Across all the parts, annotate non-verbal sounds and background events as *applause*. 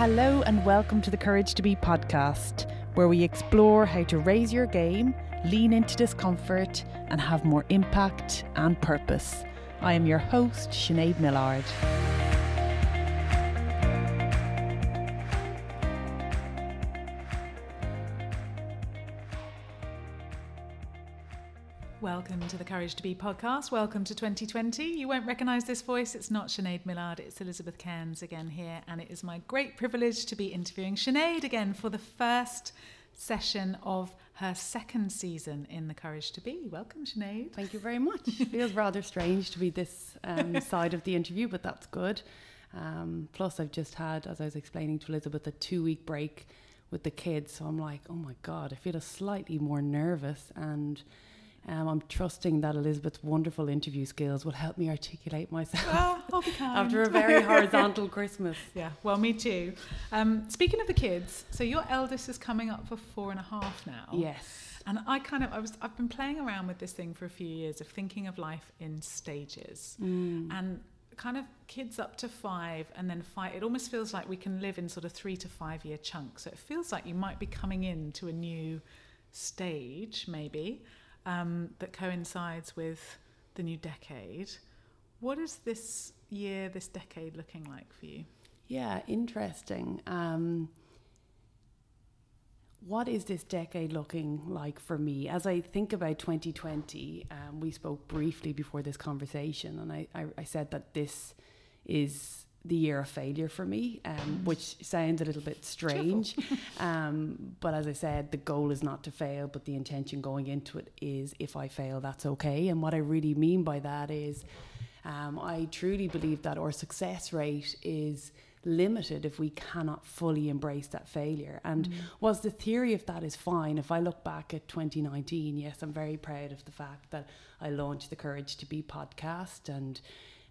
Hello, and welcome to the Courage to Be podcast, where we explore how to raise your game, lean into discomfort, and have more impact and purpose. I am your host, Sinead Millard. To Courage to Be podcast. Welcome to 2020. You won't recognise this voice. It's not Sinead Millard, it's Elizabeth Cairns again here. And it is my great privilege to be interviewing Sinead again for the first session of her second season in the Courage to Be. Welcome, Sinead. Thank you very much. It feels rather strange to be this um, *laughs* side of the interview, but that's good. Um, plus, I've just had, as I was explaining to Elizabeth, a two week break with the kids. So I'm like, oh my God, I feel a slightly more nervous and um, I'm trusting that Elizabeth's wonderful interview skills will help me articulate myself well, *laughs* after a very *laughs* horizontal Christmas. Yeah, well, me too. Um, speaking of the kids, so your eldest is coming up for four and a half now. Yes. And I kind of, I was, I've been playing around with this thing for a few years of thinking of life in stages, mm. and kind of kids up to five and then five it almost feels like we can live in sort of three to five year chunks so it feels like you might be coming into a new stage maybe um, that coincides with the new decade. What is this year, this decade looking like for you? Yeah, interesting. Um, what is this decade looking like for me? As I think about 2020, um, we spoke briefly before this conversation, and I, I, I said that this is the year of failure for me, um, which sounds a little bit strange. *laughs* um, but as I said, the goal is not to fail, but the intention going into it is if I fail, that's okay. And what I really mean by that is um, I truly believe that our success rate is limited if we cannot fully embrace that failure. And mm. whilst the theory of that is fine, if I look back at 2019, yes, I'm very proud of the fact that I launched the Courage to Be podcast and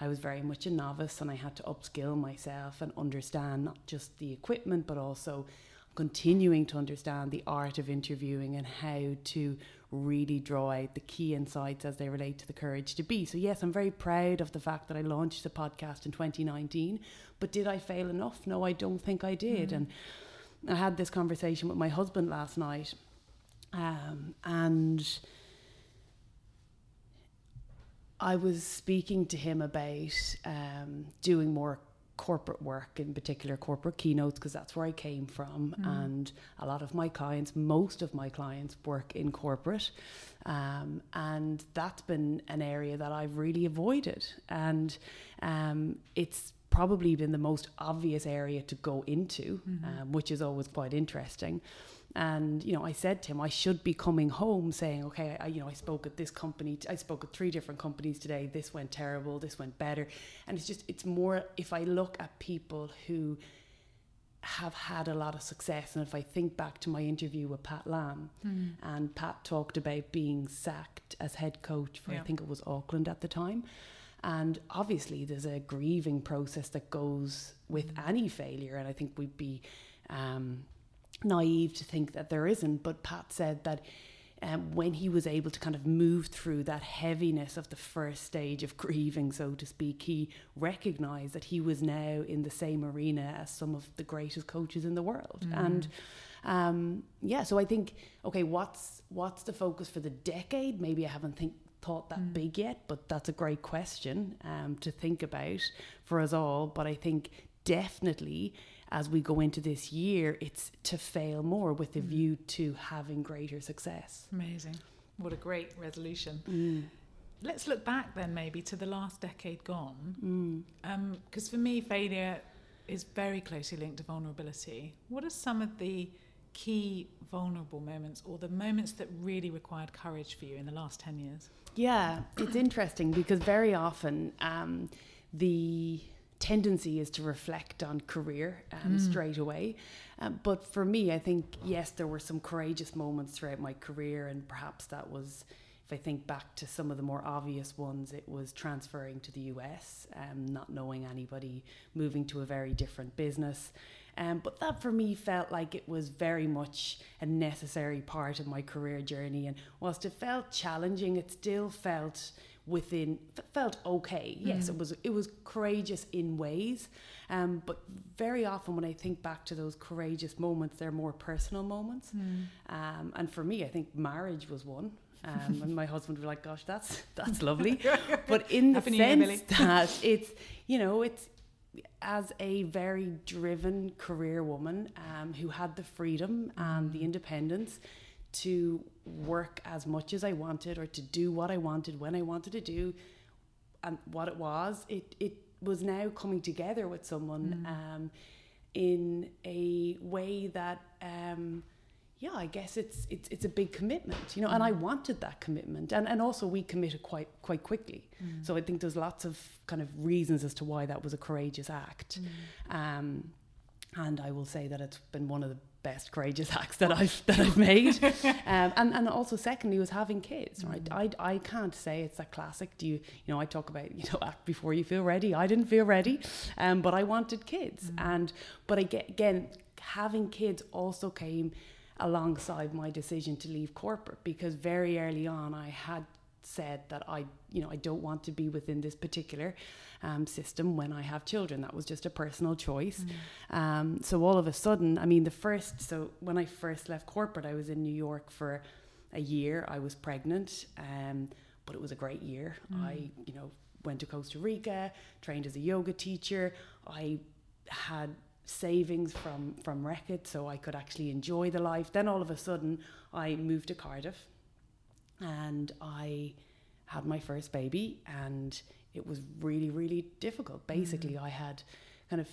I was very much a novice and I had to upskill myself and understand not just the equipment but also continuing to understand the art of interviewing and how to really draw out the key insights as they relate to the courage to be. So, yes, I'm very proud of the fact that I launched the podcast in 2019, but did I fail enough? No, I don't think I did. Mm. And I had this conversation with my husband last night, um, and I was speaking to him about um, doing more corporate work, in particular corporate keynotes, because that's where I came from. Mm. And a lot of my clients, most of my clients, work in corporate. Um, and that's been an area that I've really avoided. And um, it's probably been the most obvious area to go into, mm-hmm. um, which is always quite interesting. And you know, I said to him, I should be coming home saying, okay, I, you know, I spoke at this company, I spoke at three different companies today. This went terrible. This went better. And it's just, it's more if I look at people who have had a lot of success, and if I think back to my interview with Pat Lam, mm. and Pat talked about being sacked as head coach for, yeah. I think it was Auckland at the time. And obviously, there's a grieving process that goes with mm. any failure, and I think we'd be. Um, naive to think that there isn't. But Pat said that um, when he was able to kind of move through that heaviness of the first stage of *laughs* grieving, so to speak, he recognized that he was now in the same arena as some of the greatest coaches in the world. Mm. And um, yeah, so I think okay, what's what's the focus for the decade? Maybe I haven't think thought that mm. big yet, but that's a great question um, to think about for us all. But I think definitely as we go into this year, it's to fail more with a mm. view to having greater success. Amazing. What a great resolution. Mm. Let's look back then, maybe, to the last decade gone. Because mm. um, for me, failure is very closely linked to vulnerability. What are some of the key vulnerable moments or the moments that really required courage for you in the last 10 years? Yeah, it's interesting because very often um, the tendency is to reflect on career um, mm. straight away. Um, but for me, I think, yes, there were some courageous moments throughout my career, and perhaps that was, if I think back to some of the more obvious ones, it was transferring to the US, um, not knowing anybody, moving to a very different business. Um, but that for me felt like it was very much a necessary part of my career journey. And whilst it felt challenging, it still felt within felt okay. Yes, Mm. it was it was courageous in ways, um, but very often when I think back to those courageous moments, they're more personal moments. Mm. Um, and for me, I think marriage was one. Um, *laughs* and my husband was like, "Gosh, that's that's lovely," *laughs* but in the Happy New Year, sense that it's you know it's as a very driven career woman um, who had the freedom and the independence to work as much as I wanted or to do what I wanted when I wanted to do and what it was. It it was now coming together with someone um, in a way that um, yeah I guess it's it's it's a big commitment you know and I wanted that commitment. And and also we committed quite quite quickly. So I think there's lots of kind of reasons as to why that was a courageous act. Um, and I will say that it's been one of the best courageous acts that I've that I've made. *laughs* um, and and also secondly was having kids. Right, I, I can't say it's a classic. Do you you know I talk about you know act before you feel ready. I didn't feel ready, um, but I wanted kids. And but again, again having kids also came alongside my decision to leave corporate because very early on I had said that I, you know, I don't want to be within this particular um, system when I have children. That was just a personal choice. Um, so all of a sudden, I mean, the first, so when I first left corporate, I was in New York for a year. I was pregnant, um, but it was a great year. I, you know, went to Costa Rica, trained as a yoga teacher. I had savings from from Reckitt, so I could actually enjoy the life. Then all of a sudden, I moved to Cardiff and I had my first baby and it was really really difficult. Mm. Basically i had kind of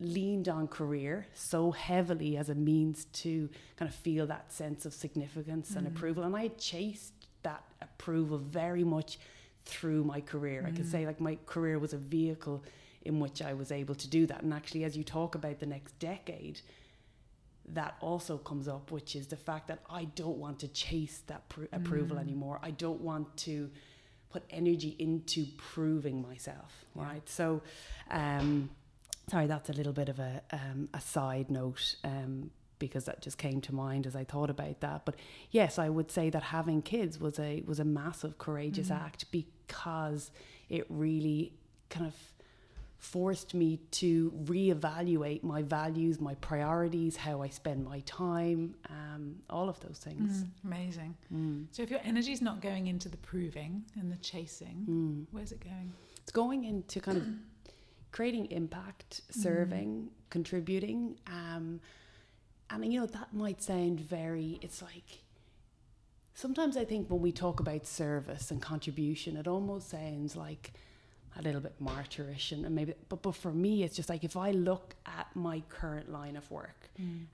leaned on career so heavily as a means to kind of feel that sense of significance and mm. approval and i had chased that approval very much through my career. I could mm. say like my career was a vehicle in which i was able to do that and actually as you talk about the next decade that also comes up, which is the fact that I don't want to chase that pr- approval anymore. I don't want to put energy into proving myself, right? So, um, sorry, that's a little bit of a um, a side note. Um, because that just came to mind as I thought about that. But yes, I would say that having kids was a was a massive courageous act because it really kind of forced me to reevaluate my values, my priorities, how I spend my time, um, all of those things. Mm, amazing. Mm. So if your energy is not going into the proving and the chasing, Mm. where's it going? It's going into kind of *clears throat* creating impact, serving, contributing. Um, and you know, that might sound very, it's like, sometimes I think when we talk about service and contribution, it almost sounds like a little bit martyrish and, and maybe, but, but for me, it's just like if I look at my current line of work,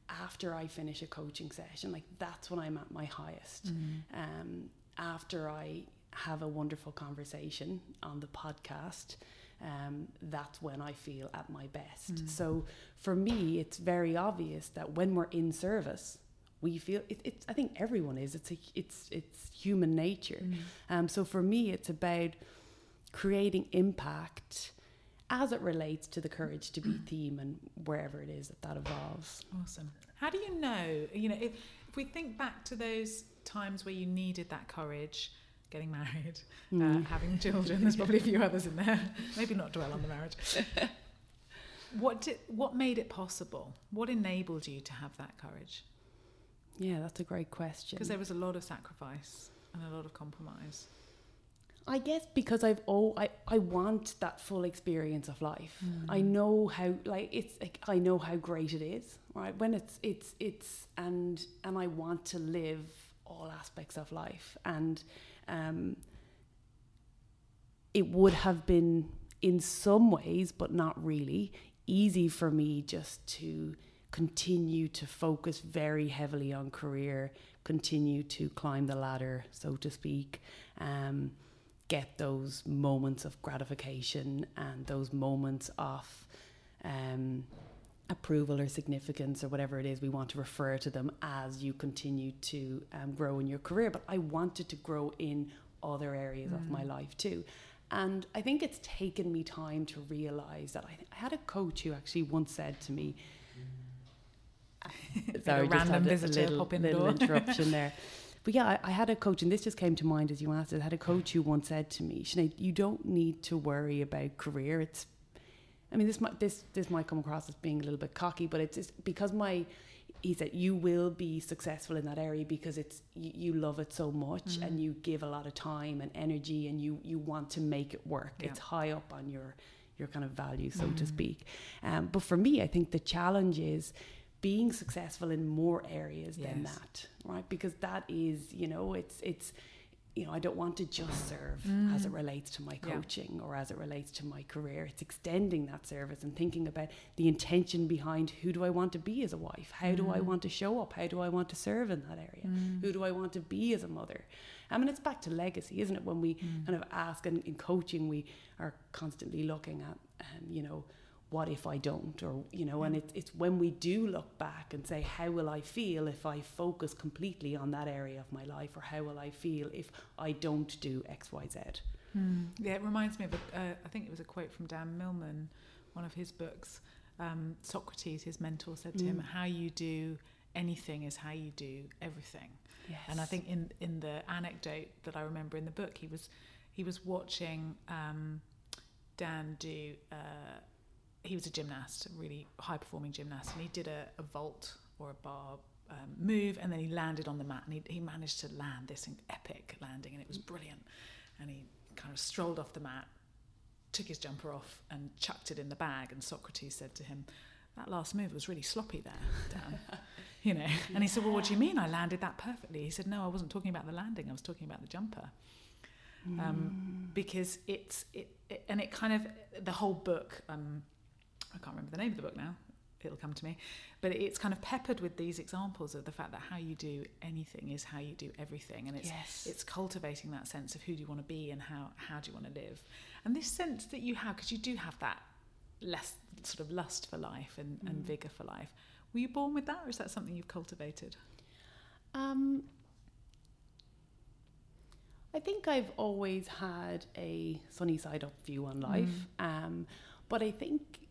after I finish a coaching session, like that's when I'm at my highest. Um, after I have a wonderful conversation on the podcast, um, that's when I feel at my best. So for me, it's very obvious that when we're in service, we feel it, it's. I think everyone is. It's a, it's it's human nature. Um, so for me, it's about creating impact as it relates to the courage to be theme and wherever it is that that evolves. Awesome. How do you know? You know, if, if we think back to those times where you needed that courage, getting married, uh, having children, there's probably a few others in there. *laughs* Maybe not dwell on the marriage. what did, what made it possible? What enabled you to have that courage? Yeah, that's a great question. Because there was a lot of sacrifice and a lot of compromise. I guess because I've oh I, I want that full experience of life. I know how like it's like I know how great it is, right? When it's it's it's and and I want to live all aspects of life and um it would have been in some ways but not really easy for me just to continue to focus very heavily on career, continue to climb the ladder, so to speak. Um get those moments of gratification and those moments of um, approval or significance or whatever it is we want to refer to them as you continue to um, grow in your career. But I wanted to grow in other areas of my life too. And I think it's taken me time to realize that I, I had a coach who actually once said to me, *laughs* a Sorry, just random a visitor little, pop in the little door. interruption there. *laughs* but yeah, I, I, had a coach, and this just came to mind as you asked. I had a coach who once said to me, Sinead, you don't need to worry about career. It's, I mean, this might this this might come across as being a little bit cocky, but it's just because my he said you will be successful in that area because it's you, you love it so much mm-hmm. and you give a lot of time and energy and you you want to make it work. Yeah. It's high up on your your kind of value, so mm-hmm. to speak. Um, but for me, I think the challenge is being successful in more areas yes. than that, right? Because that is, you know, it's it's you know, I don't want to just serve mm. as it relates to my coaching yeah. or as it relates to my career. It's extending that service and thinking about the intention behind who do I want to be as a wife? How mm. do I mm. want to show up? How do I want to serve in that area? Mm. Who do I want to be as a mother? I mean, it's back to legacy, isn't it? When we mm. kind of ask, and in coaching, we are constantly looking at, um, you know, what if I don't? Or, you know, and it's, it's when we do look back and say, how will I feel if I focus completely on that area of my life? Or how will I feel if I don't do X, Y, Z? Mm. Yeah, it reminds me of, a, uh, I think it was a quote from Dan Millman, one of his books. Um, Socrates, his mentor, said to mm. him, How you do anything is how you do everything. Yes. And I think in, in the anecdote that I remember in the book, he was, he was watching um, Dan do. Uh, he was a gymnast, a really high performing gymnast, and he did a, a vault or a bar um, move, and then he landed on the mat, and he, he managed to land this epic landing, and it was brilliant. And he kind of strolled off the mat, took his jumper off, and chucked it in the bag. And Socrates said to him, "That last move was really sloppy there, Dan." *laughs* you know. And he said, "Well, what do you mean? I landed that perfectly." He said, "No, I wasn't talking about the landing. I was talking about the jumper." Um, mm. because it's it, it, and it kind of the whole book um, I can't remember the name of the book now. It'll come to me. But it's kind of peppered with these examples of the fact that how you do anything is how you do everything. And it's yes. it's cultivating that sense of who do you want to be and how, how do you want to live. And this sense that you have, because you do have that less sort of lust for life and, mm. and vigour for life. Were you born with that or is that something you've cultivated? Um, I think I've always had a sunny side up view on life. Mm. Um, but I think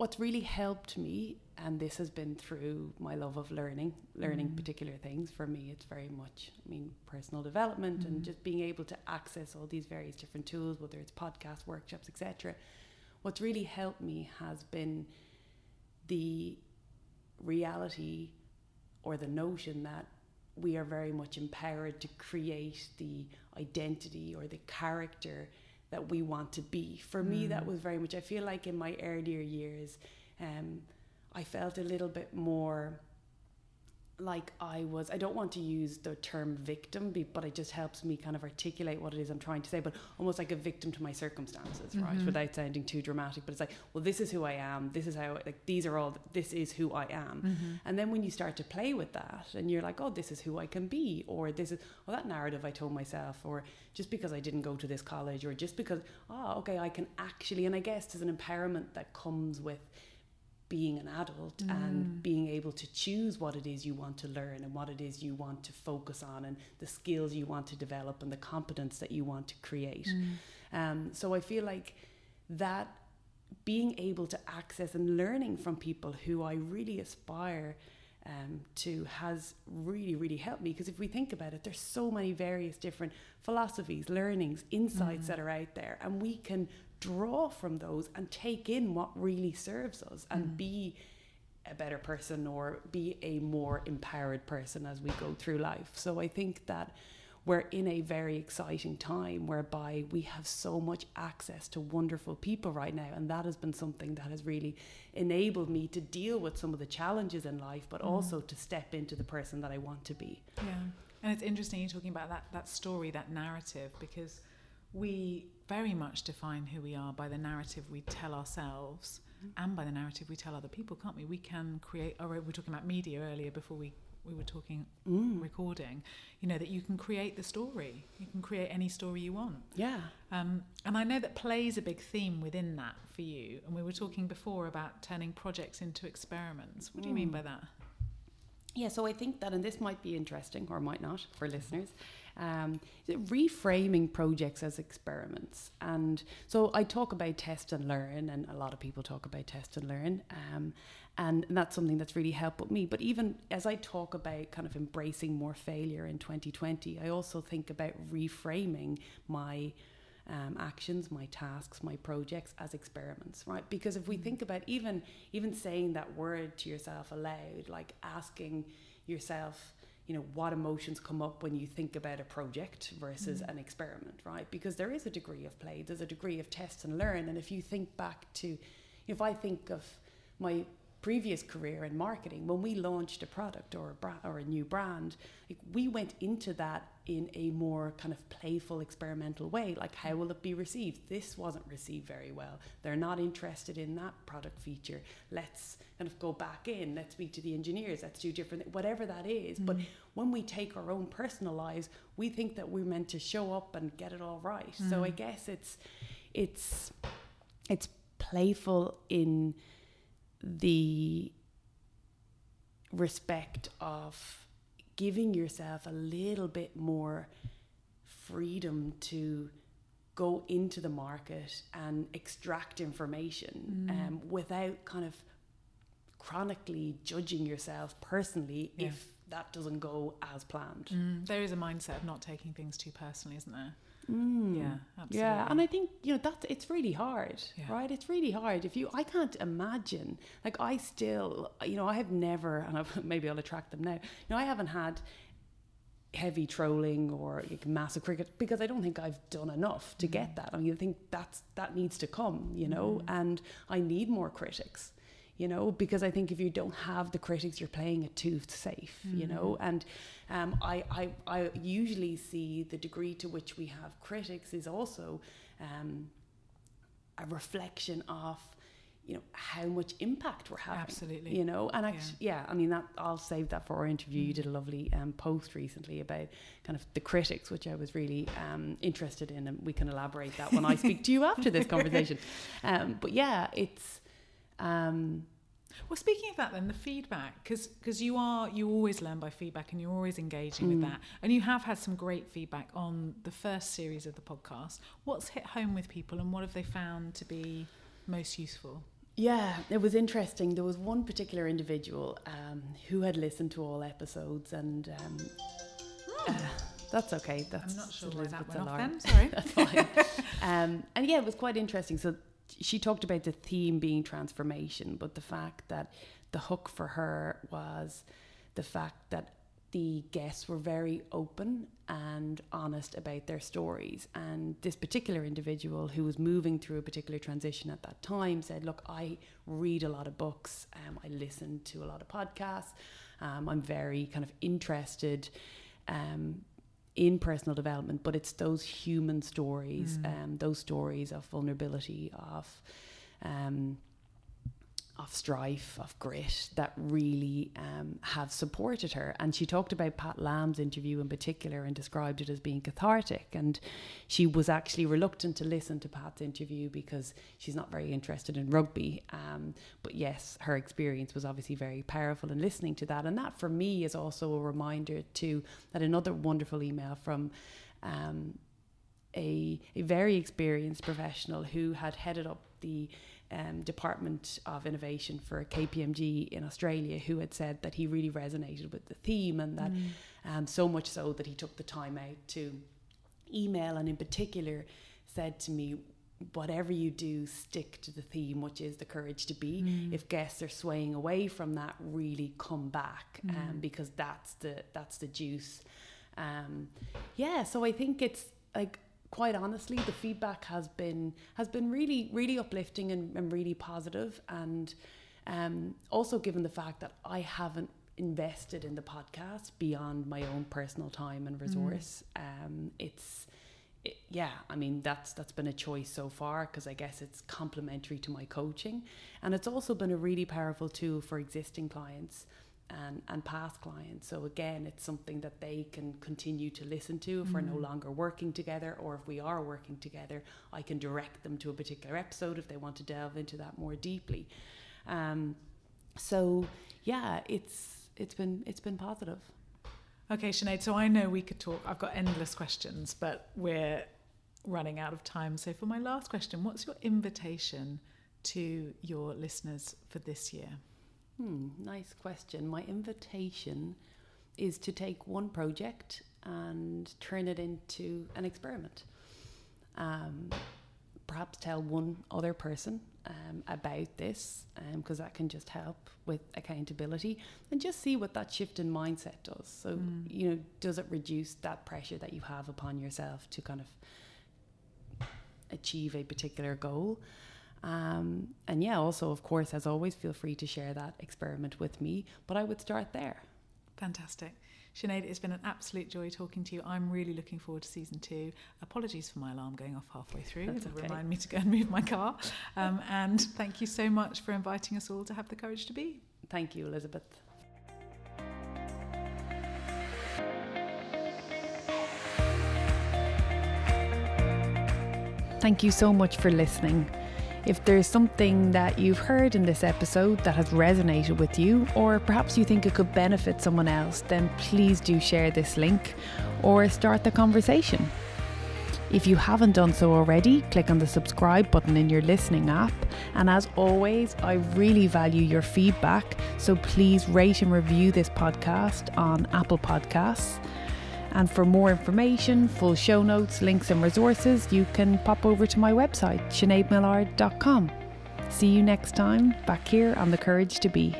what's really helped me, and this has been through my love of learning, learning mm. particular things. For me, it's very much, I mean, personal development mm. and just being able to access all these various different tools, whether it's podcasts, workshops, etc. What's really helped me has been the reality or the notion that we are very much empowered to create the identity or the character that we want to be. For mm. me, that mm. was very much, I feel like in my earlier years, um, I felt a little bit more like I was, I don't want to use the term victim, but it just helps me kind of articulate what it is I'm trying to say, but almost like a victim to my circumstances, mm-hmm. right? Without sounding too dramatic. But it's like, well, this is who I am. This is how, like, these are all, this is who I am. Mm-hmm. And then when you start to play with that and you're like, oh, this is who I can be, or this is, well, that narrative I told myself, or just because I didn't go to this college, or just because, oh, okay, I can actually, and I guess there's an empowerment that comes with being an adult mm. and being able to choose what it is you want to learn and what it is you want to focus on and the skills you want to develop and the competence that you want to create. Mm. Um, so I feel like that being able to access and learning from people who I really aspire um, to has really, really helped me. Because if we think about it, there's so many various different philosophies, learnings, insights mm. that are out there, and we can draw from those and take in what really serves us and mm. be a better person or be a more empowered person as we go through life. So I think that we're in a very exciting time whereby we have so much access to wonderful people right now and that has been something that has really enabled me to deal with some of the challenges in life but mm. also to step into the person that I want to be. Yeah. And it's interesting you're talking about that that story that narrative because we very much define who we are by the narrative we tell ourselves mm-hmm. and by the narrative we tell other people, can't we? We can create, or we were talking about media earlier before we, we were talking mm. recording, you know, that you can create the story. You can create any story you want. Yeah. Um, and I know that play is a big theme within that for you. And we were talking before about turning projects into experiments. What do you mean mm. by that? Yeah, so I think that, and this might be interesting or might not for listeners. Um, reframing projects as experiments. And so I talk about test and learn, and a lot of people talk about test and learn. Um, and that's something that's really helped me. But even as I talk about kind of embracing more failure in 2020, I also think about reframing my um, actions, my tasks, my projects as experiments, right? Because if we mm. think about even even saying that word to yourself aloud, like asking yourself, you know, what emotions come up when you think about a project versus mm. an experiment, right? Because there is a degree of play, there's a degree of test and learn, and if you think back to, if I think of my previous career in marketing, when we launched a product or a brand or a new brand, like we went into that in a more kind of playful, experimental way. Like, how will it be received? This wasn't received very well. They're not interested in that product feature. Let's kind of go back in. Let's speak to the engineers. Let's do different, whatever that is. Mm. But when we take our own personal lives, we think that we're meant to show up and get it all right. Mm. So I guess it's, it's, it's playful in the respect of giving yourself a little bit more freedom to go into the market and extract information mm. um, without kind of chronically judging yourself personally yeah. if that doesn't go as planned. Mm. There is a mindset of not taking things too personally, isn't there? Mm. Yeah, absolutely. Yeah, and I think you know that it's really hard, yeah. right? It's really hard. If you, I can't imagine. Like I still, you know, I have never, and I've, *laughs* maybe I'll attract them now. You know, I haven't had heavy trolling or like, massive cricket because I don't think I've done enough to mm. get that. I mean, I think that's that needs to come, you know, mm. and I need more critics you know, because I think if you don't have the critics, you're playing it too safe, mm-hmm. you know. Mm-hmm. And um, I, I, I usually see the degree to which we have critics is also um, a reflection of you know how much impact we're having absolutely you know and actually yeah, yeah i mean that i'll save that for our interview mm. you did a lovely um, post recently about kind of the critics which i was really um, interested in and we can elaborate that when i speak to you after this *laughs* conversation um, but yeah it's um, well, speaking of that, then the feedback, because because you are you always learn by feedback, and you're always engaging mm. with that, and you have had some great feedback on the first series of the podcast. What's hit home with people, and what have they found to be most useful? Yeah, it was interesting. There was one particular individual um, who had listened to all episodes, and um, uh, that's okay. That's I'm not sure why that went alarm. off then. Sorry, *laughs* that's fine. *laughs* um, and yeah, it was quite interesting. So she talked about the theme being transformation, but the fact that the hook for her was the fact that the guests were very open and honest about their stories. And this particular individual who was moving through a particular transition at that time said, Look, I read a lot of books, um, I listen to a lot of podcasts, um, I'm very kind of interested. Um, in personal development, but it's those human stories, mm. um, those stories of vulnerability, of um, of strife, of grit that really um, have supported her. And she talked about Pat Lam's interview in particular and described it as being cathartic. And she was actually reluctant to listen to Pat's interview because she's not very interested in rugby. Um, but yes, her experience was obviously very powerful in listening to that. And that for me is also a reminder to that another wonderful email from. Um, a, a very experienced professional who had headed up the um, Department of Innovation for KPMG in Australia who had said that he really resonated with the theme and that mm. um, so much so that he took the time out to email and in particular said to me whatever you do stick to the theme which is the courage to be mm. if guests are swaying away from that really come back um, mm. um, because that's the that's the juice um, yeah so I think it's like quite honestly, the feedback has been has been really really uplifting and, and really positive, and um, also given the fact that I haven't invested in the podcast beyond my own personal time and mm. resource. Mm. Um, it's it, yeah, I mean that's that's been a choice so far because I guess it's complementary to my coaching, and it's also been a really powerful tool for existing clients and, and past clients. So again, it's something that they can continue to listen to if mm. we're no mm. longer working together or if we are working together, I can direct them to a particular episode if they want to delve into that more deeply. Um, so yeah, it's it's been it's been positive. Okay, Sinead, so I know we could talk. I've got endless questions, but we're running out of time. So, for my last question, what's your invitation to your listeners for this year? Hmm, nice question. My invitation is to take one project and turn it into an experiment. Um, perhaps tell one other person um, about this because um, that can just help with accountability and just see what that shift in mindset does. So, mm. you know, does it reduce that pressure that you have upon yourself to kind of achieve a particular goal? Um, and yeah, also, of course, as always, feel free to share that experiment with me, but I would start there. Fantastic. Sinead, it's been an absolute joy talking to you. I'm really looking forward to season two. Apologies for my alarm going off halfway through. That's It'll okay. remind me to go and move my car. Um, and thank you so much for inviting us all to have the courage to be. Thank you, Elizabeth. Thank you so much for listening. If there's something that you've heard in this episode that has resonated with you, or perhaps you think it could benefit someone else, then please do share this link or start the conversation. If you haven't done so already, click on the subscribe button in your listening app. And as always, I really value your feedback, so please rate and review this podcast on Apple Podcasts. And for more information, full show notes, links, and resources, you can pop over to my website, sineadmillard.com. See you next time back here on The Courage to Be.